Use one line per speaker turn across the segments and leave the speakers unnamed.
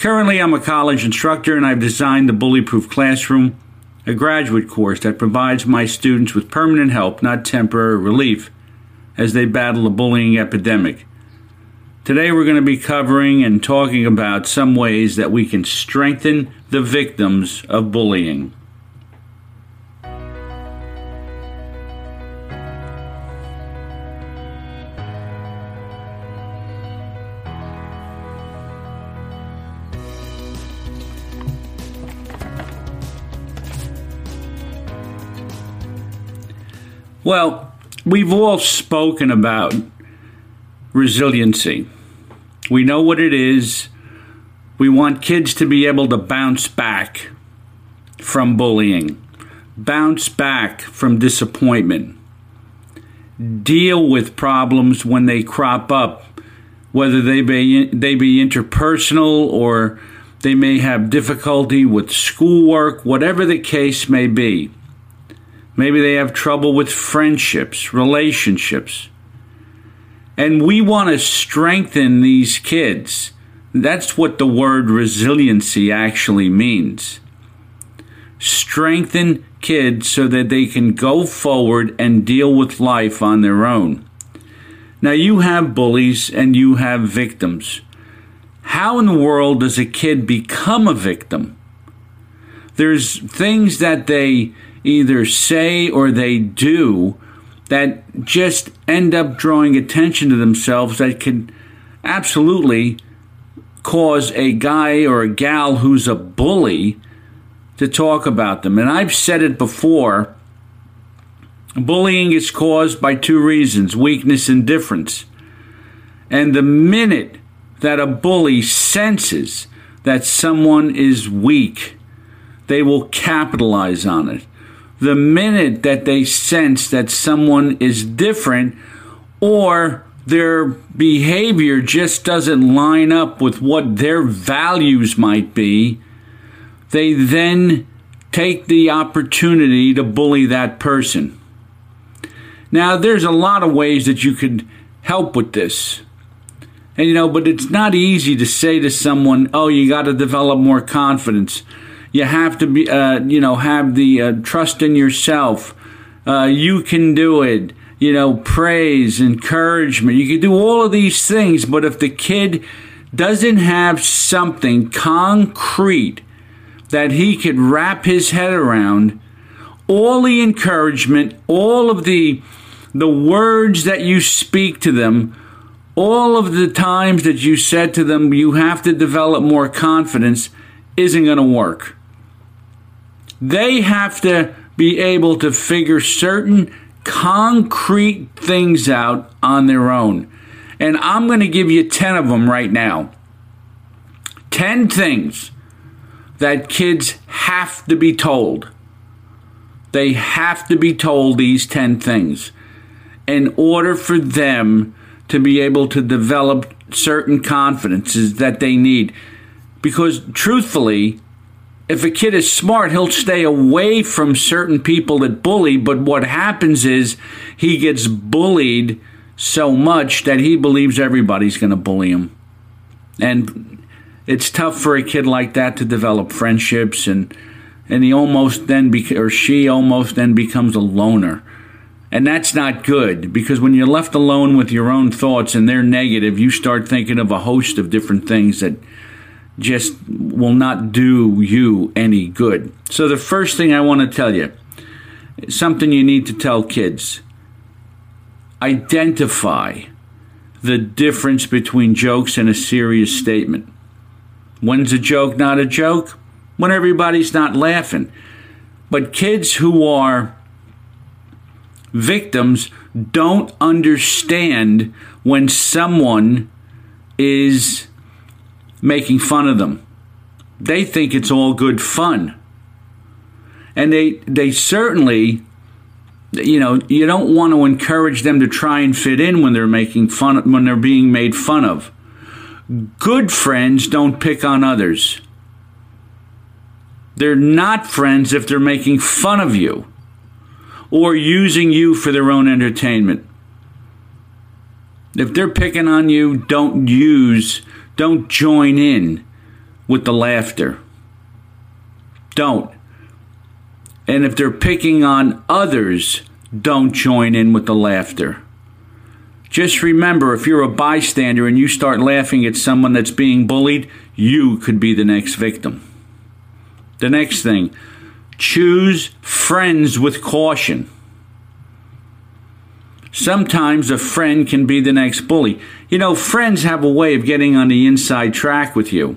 Currently, I'm a college instructor and I've designed the Bully Proof Classroom, a graduate course that provides my students with permanent help, not temporary relief, as they battle the bullying epidemic. Today, we're going to be covering and talking about some ways that we can strengthen the victims of bullying. Well, we've all spoken about resiliency. We know what it is. We want kids to be able to bounce back from bullying, bounce back from disappointment, deal with problems when they crop up, whether they be, they be interpersonal or they may have difficulty with schoolwork, whatever the case may be. Maybe they have trouble with friendships, relationships. And we want to strengthen these kids. That's what the word resiliency actually means. Strengthen kids so that they can go forward and deal with life on their own. Now, you have bullies and you have victims. How in the world does a kid become a victim? There's things that they either say or they do that just end up drawing attention to themselves that can absolutely cause a guy or a gal who's a bully to talk about them. And I've said it before bullying is caused by two reasons weakness and difference. And the minute that a bully senses that someone is weak, they will capitalize on it the minute that they sense that someone is different or their behavior just doesn't line up with what their values might be, they then take the opportunity to bully that person. Now, there's a lot of ways that you could help with this. And you know, but it's not easy to say to someone, "Oh, you got to develop more confidence." You have to be, uh, you know, have the uh, trust in yourself. Uh, you can do it. You know, praise, encouragement. You can do all of these things, but if the kid doesn't have something concrete that he could wrap his head around, all the encouragement, all of the the words that you speak to them, all of the times that you said to them you have to develop more confidence isn't going to work. They have to be able to figure certain concrete things out on their own. And I'm going to give you 10 of them right now. 10 things that kids have to be told. They have to be told these 10 things in order for them to be able to develop certain confidences that they need. Because truthfully, if a kid is smart, he'll stay away from certain people that bully. But what happens is he gets bullied so much that he believes everybody's going to bully him. And it's tough for a kid like that to develop friendships and and he almost then be, or she almost then becomes a loner. And that's not good because when you're left alone with your own thoughts and they're negative, you start thinking of a host of different things that just will not do you any good. So, the first thing I want to tell you something you need to tell kids identify the difference between jokes and a serious statement. When's a joke not a joke? When everybody's not laughing. But kids who are victims don't understand when someone is making fun of them. They think it's all good fun. And they they certainly you know, you don't want to encourage them to try and fit in when they're making fun when they're being made fun of. Good friends don't pick on others. They're not friends if they're making fun of you or using you for their own entertainment. If they're picking on you, don't use, don't join in with the laughter. Don't. And if they're picking on others, don't join in with the laughter. Just remember if you're a bystander and you start laughing at someone that's being bullied, you could be the next victim. The next thing, choose friends with caution. Sometimes a friend can be the next bully. You know, friends have a way of getting on the inside track with you.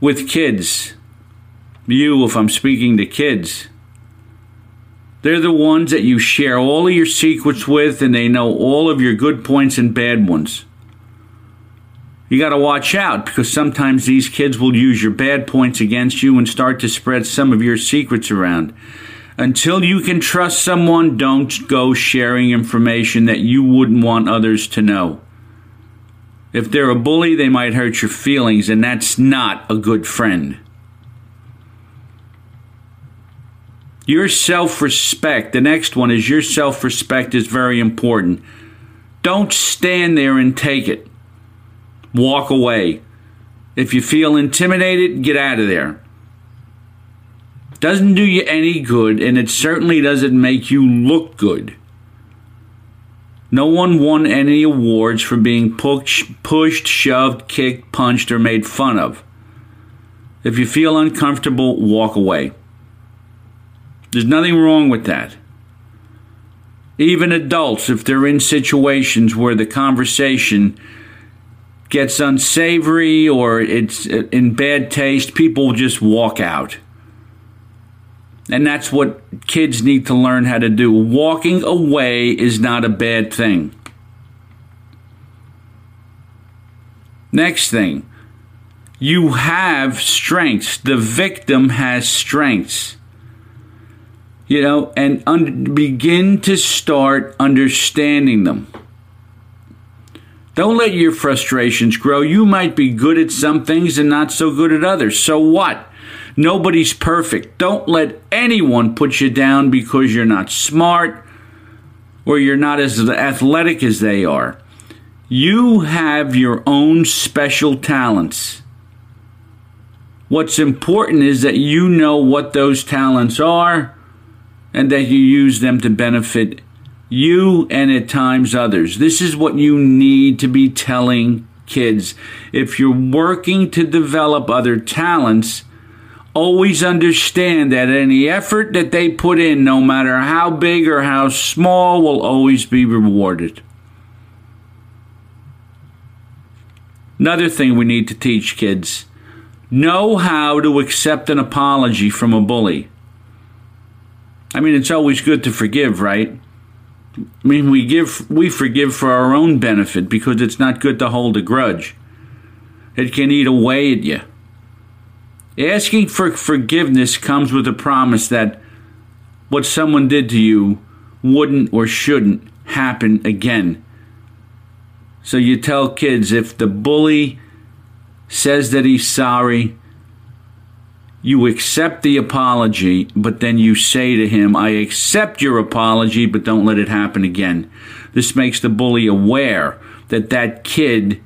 With kids, you, if I'm speaking to kids, they're the ones that you share all of your secrets with, and they know all of your good points and bad ones. You got to watch out because sometimes these kids will use your bad points against you and start to spread some of your secrets around. Until you can trust someone, don't go sharing information that you wouldn't want others to know. If they're a bully, they might hurt your feelings, and that's not a good friend. Your self respect, the next one is your self respect is very important. Don't stand there and take it. Walk away. If you feel intimidated, get out of there. Doesn't do you any good, and it certainly doesn't make you look good. No one won any awards for being push, pushed, shoved, kicked, punched, or made fun of. If you feel uncomfortable, walk away. There's nothing wrong with that. Even adults, if they're in situations where the conversation gets unsavory or it's in bad taste, people just walk out. And that's what kids need to learn how to do. Walking away is not a bad thing. Next thing, you have strengths. The victim has strengths you know, and un- begin to start understanding them. Don't let your frustrations grow. You might be good at some things and not so good at others. So what? Nobody's perfect. Don't let anyone put you down because you're not smart or you're not as athletic as they are. You have your own special talents. What's important is that you know what those talents are and that you use them to benefit you and at times others. This is what you need to be telling kids. If you're working to develop other talents, always understand that any effort that they put in, no matter how big or how small, will always be rewarded. Another thing we need to teach kids know how to accept an apology from a bully. I mean, it's always good to forgive, right? I mean, we give we forgive for our own benefit because it's not good to hold a grudge. It can eat away at you. Asking for forgiveness comes with a promise that what someone did to you wouldn't or shouldn't happen again. So you tell kids if the bully says that he's sorry, you accept the apology, but then you say to him, I accept your apology, but don't let it happen again. This makes the bully aware that that kid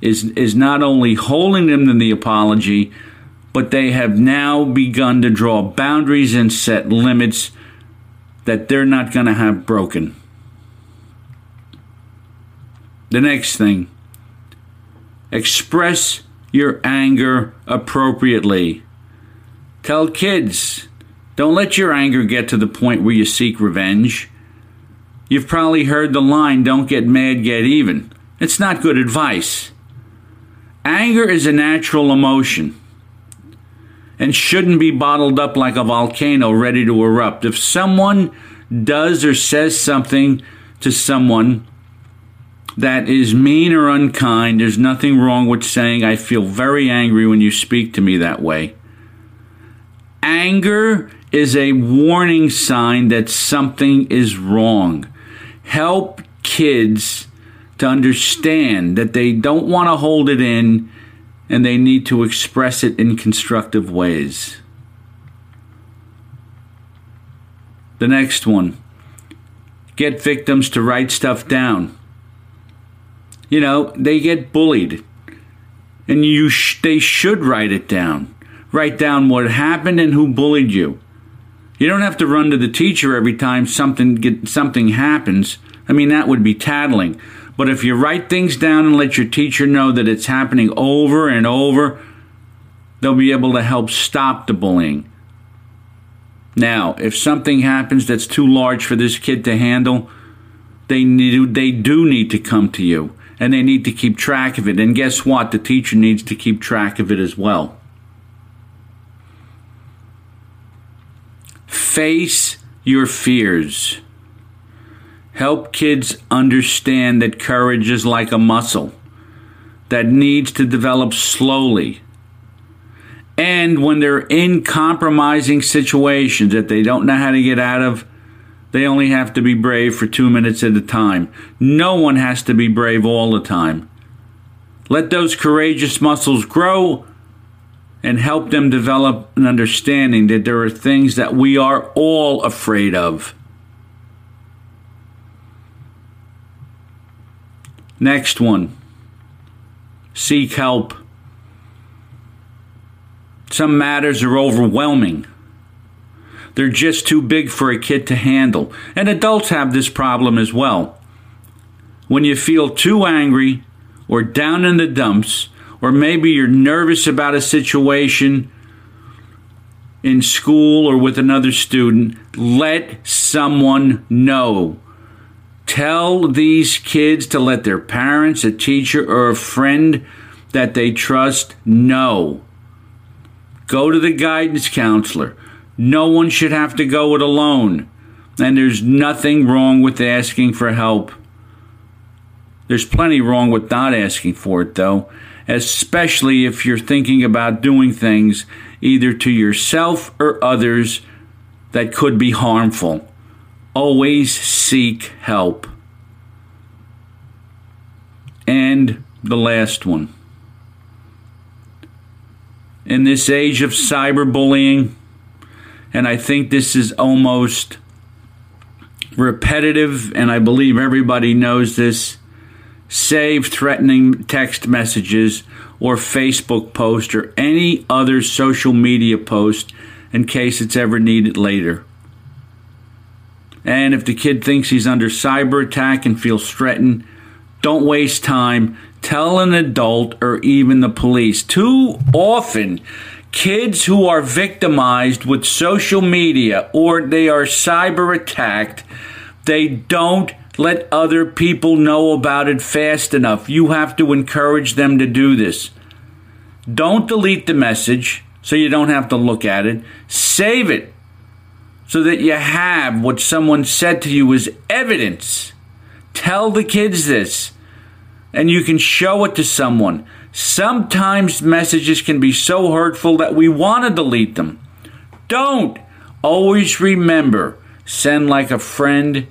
is, is not only holding them to the apology, but they have now begun to draw boundaries and set limits that they're not going to have broken. The next thing express your anger appropriately. Tell kids, don't let your anger get to the point where you seek revenge. You've probably heard the line, don't get mad, get even. It's not good advice. Anger is a natural emotion and shouldn't be bottled up like a volcano ready to erupt. If someone does or says something to someone that is mean or unkind, there's nothing wrong with saying, I feel very angry when you speak to me that way. Anger is a warning sign that something is wrong help kids to understand that they don't want to hold it in and they need to express it in constructive ways. The next one get victims to write stuff down. You know, they get bullied, and you sh- they should write it down. Write down what happened and who bullied you. You don't have to run to the teacher every time something get, something happens. I mean, that would be tattling. But if you write things down and let your teacher know that it's happening over and over, they'll be able to help stop the bullying. Now, if something happens that's too large for this kid to handle, they need they do need to come to you and they need to keep track of it. And guess what? The teacher needs to keep track of it as well. Face your fears. Help kids understand that courage is like a muscle that needs to develop slowly. And when they're in compromising situations that they don't know how to get out of, they only have to be brave for two minutes at a time. No one has to be brave all the time. Let those courageous muscles grow and help them develop an understanding that there are things that we are all afraid of. Next one seek help. Some matters are overwhelming. They're just too big for a kid to handle. And adults have this problem as well. When you feel too angry or down in the dumps, or maybe you're nervous about a situation in school or with another student, let someone know. Tell these kids to let their parents, a teacher, or a friend that they trust know. Go to the guidance counselor. No one should have to go it alone. And there's nothing wrong with asking for help. There's plenty wrong with not asking for it, though especially if you're thinking about doing things either to yourself or others that could be harmful. Always seek help. And the last one. In this age of cyberbullying, and I think this is almost repetitive, and I believe everybody knows this save threatening text messages or Facebook post or any other social media post in case it's ever needed later. And if the kid thinks he's under cyber attack and feels threatened, don't waste time. Tell an adult or even the police. Too often, kids who are victimized with social media or they are cyber attacked, they don't let other people know about it fast enough. You have to encourage them to do this. Don't delete the message so you don't have to look at it. Save it so that you have what someone said to you as evidence. Tell the kids this and you can show it to someone. Sometimes messages can be so hurtful that we want to delete them. Don't. Always remember send like a friend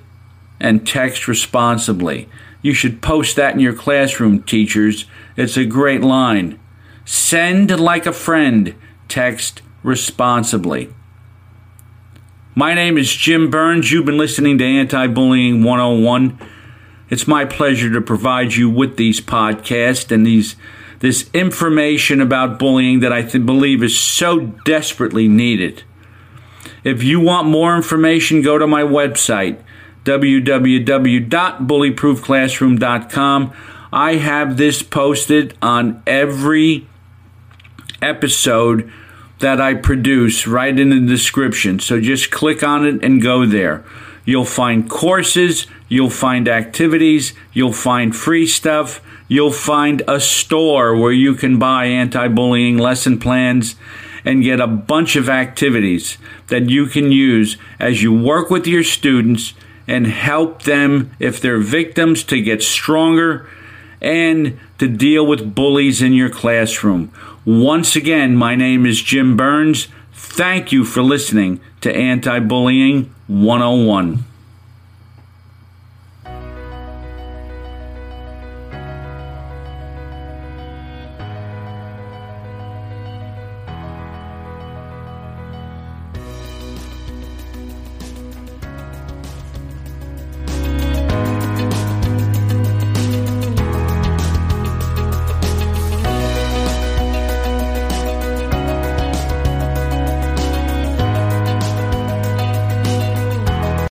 and text responsibly. You should post that in your classroom, teachers. It's a great line. Send like a friend, text responsibly. My name is Jim Burns. You've been listening to Anti Bullying 101. It's my pleasure to provide you with these podcasts and these this information about bullying that I th- believe is so desperately needed. If you want more information, go to my website, www.bullyproofclassroom.com. I have this posted on every episode that I produce right in the description. So just click on it and go there. You'll find courses, you'll find activities, you'll find free stuff, you'll find a store where you can buy anti bullying lesson plans and get a bunch of activities that you can use as you work with your students and help them, if they're victims, to get stronger and to deal with bullies in your classroom. Once again, my name is Jim Burns. Thank you for listening to Anti Bullying 101.